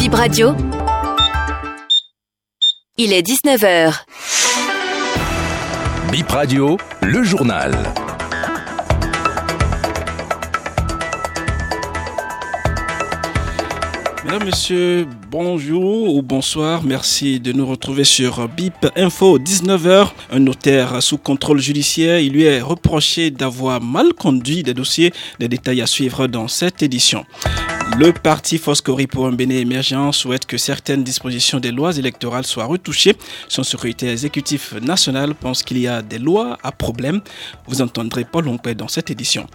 Bip Radio. Il est 19h. Bip Radio, le journal. Mesdames, Messieurs, bonjour ou bonsoir. Merci de nous retrouver sur BIP Info 19h. Un notaire sous contrôle judiciaire, il lui est reproché d'avoir mal conduit des dossiers. Des détails à suivre dans cette édition. Le parti Foscori pour un Bénin émergent souhaite que certaines dispositions des lois électorales soient retouchées. Son secrétaire exécutif national pense qu'il y a des lois à problème. Vous entendrez Paul Lompé dans cette édition.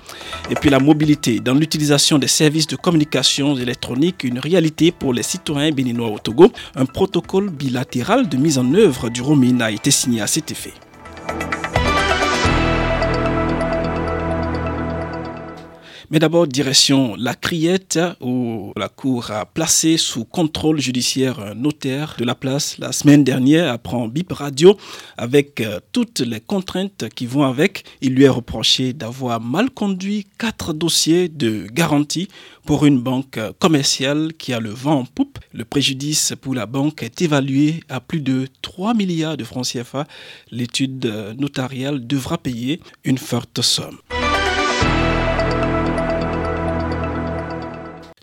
Et puis la mobilité. Dans l'utilisation des services de communication électronique, une réalité pour les citoyens béninois au Togo. Un protocole bilatéral de mise en œuvre du roaming a été signé à cet effet. Mais d'abord, direction la Criette, où la Cour a placé sous contrôle judiciaire un notaire de la place la semaine dernière, apprend Bip Radio, avec euh, toutes les contraintes qui vont avec. Il lui est reproché d'avoir mal conduit quatre dossiers de garantie pour une banque commerciale qui a le vent en poupe. Le préjudice pour la banque est évalué à plus de 3 milliards de francs CFA. L'étude notariale devra payer une forte somme.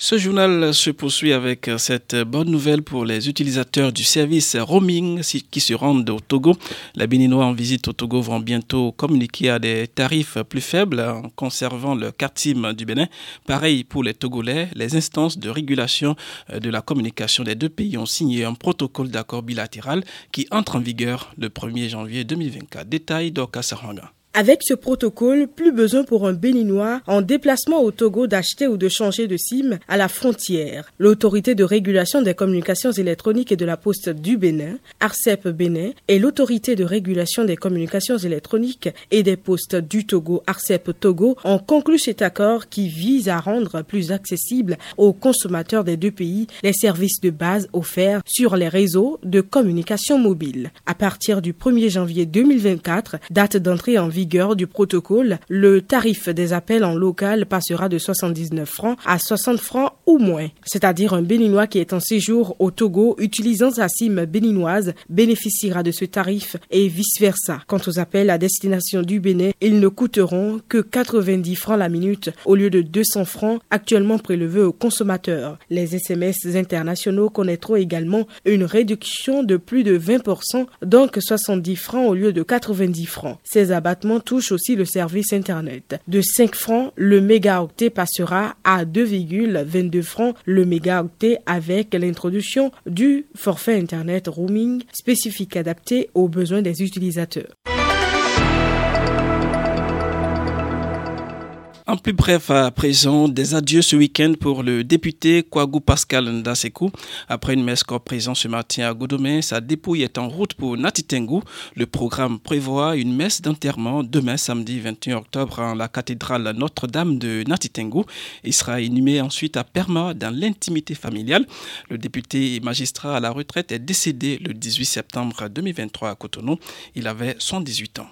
Ce journal se poursuit avec cette bonne nouvelle pour les utilisateurs du service roaming qui se rendent au Togo. Les Béninois en visite au Togo vont bientôt communiquer à des tarifs plus faibles en conservant le SIM du Bénin. Pareil pour les Togolais, les instances de régulation de la communication des deux pays ont signé un protocole d'accord bilatéral qui entre en vigueur le 1er janvier 2024. Détail d'Oka Saranga. Avec ce protocole, plus besoin pour un Béninois en déplacement au Togo d'acheter ou de changer de SIM à la frontière. L'autorité de régulation des communications électroniques et de la poste du Bénin, ARCEP Bénin, et l'autorité de régulation des communications électroniques et des postes du Togo, ARCEP Togo, ont conclu cet accord qui vise à rendre plus accessible aux consommateurs des deux pays les services de base offerts sur les réseaux de communication mobile. À partir du 1er janvier 2024, date d'entrée en vie du protocole, le tarif des appels en local passera de 79 francs à 60 francs moins. C'est-à-dire un Béninois qui est en séjour au Togo utilisant sa SIM béninoise bénéficiera de ce tarif et vice-versa. Quant aux appels à destination du Bénin, ils ne coûteront que 90 francs la minute au lieu de 200 francs actuellement prélevés aux consommateurs. Les SMS internationaux connaîtront également une réduction de plus de 20%, donc 70 francs au lieu de 90 francs. Ces abattements touche aussi le service Internet. De 5 francs, le mégaoctet passera à 2,22 francs le mégaoctet avec l'introduction du forfait Internet roaming spécifique adapté aux besoins des utilisateurs. En plus bref, à présent, des adieux ce week-end pour le député Kouagou Pascal Ndasekou. Après une messe corps présent ce matin à Godomé, sa dépouille est en route pour Natitengu. Le programme prévoit une messe d'enterrement demain, samedi 21 octobre, en la cathédrale Notre-Dame de Natitengu. Il sera inhumé ensuite à Perma, dans l'intimité familiale. Le député et magistrat à la retraite est décédé le 18 septembre 2023 à Cotonou. Il avait 118 ans.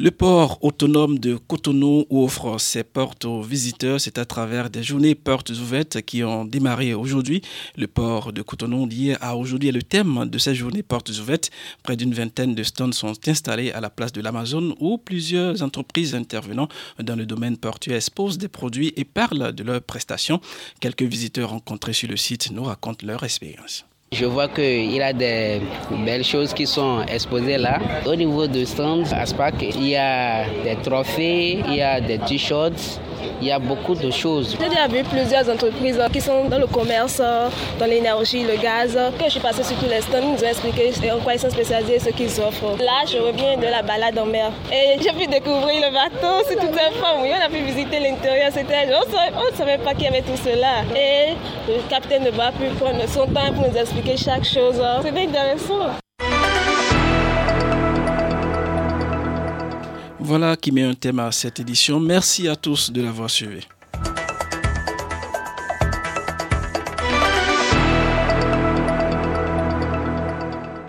Le port autonome de Cotonou offre ses portes aux visiteurs. C'est à travers des journées portes ouvertes qui ont démarré aujourd'hui. Le port de Cotonou d'hier à aujourd'hui est le thème de ces journées portes ouvertes. Près d'une vingtaine de stands sont installés à la place de l'Amazon où plusieurs entreprises intervenant dans le domaine portuaire exposent des produits et parlent de leurs prestations. Quelques visiteurs rencontrés sur le site nous racontent leur expérience. Je vois qu'il y a des belles choses qui sont exposées là. Au niveau de stand Aspac, il y a des trophées, il y a des t-shirts, il y a beaucoup de choses. J'ai déjà vu plusieurs entreprises qui sont dans le commerce, dans l'énergie, le gaz. Quand je suis passée sur tous les stands, ils nous ont expliqué en quoi ils sont spécialisés, ce qu'ils offrent. Là, je reviens de la balade en mer. Et j'ai pu découvrir le bateau, c'est tout un femme. Oui, on a pu visiter l'intérieur. C'était, on ne savait pas qu'il y avait tout cela. Et le capitaine de bar a prendre son temps pour nous expliquer chaque chose. C'était intéressant. Voilà qui met un thème à cette édition. Merci à tous de l'avoir suivi.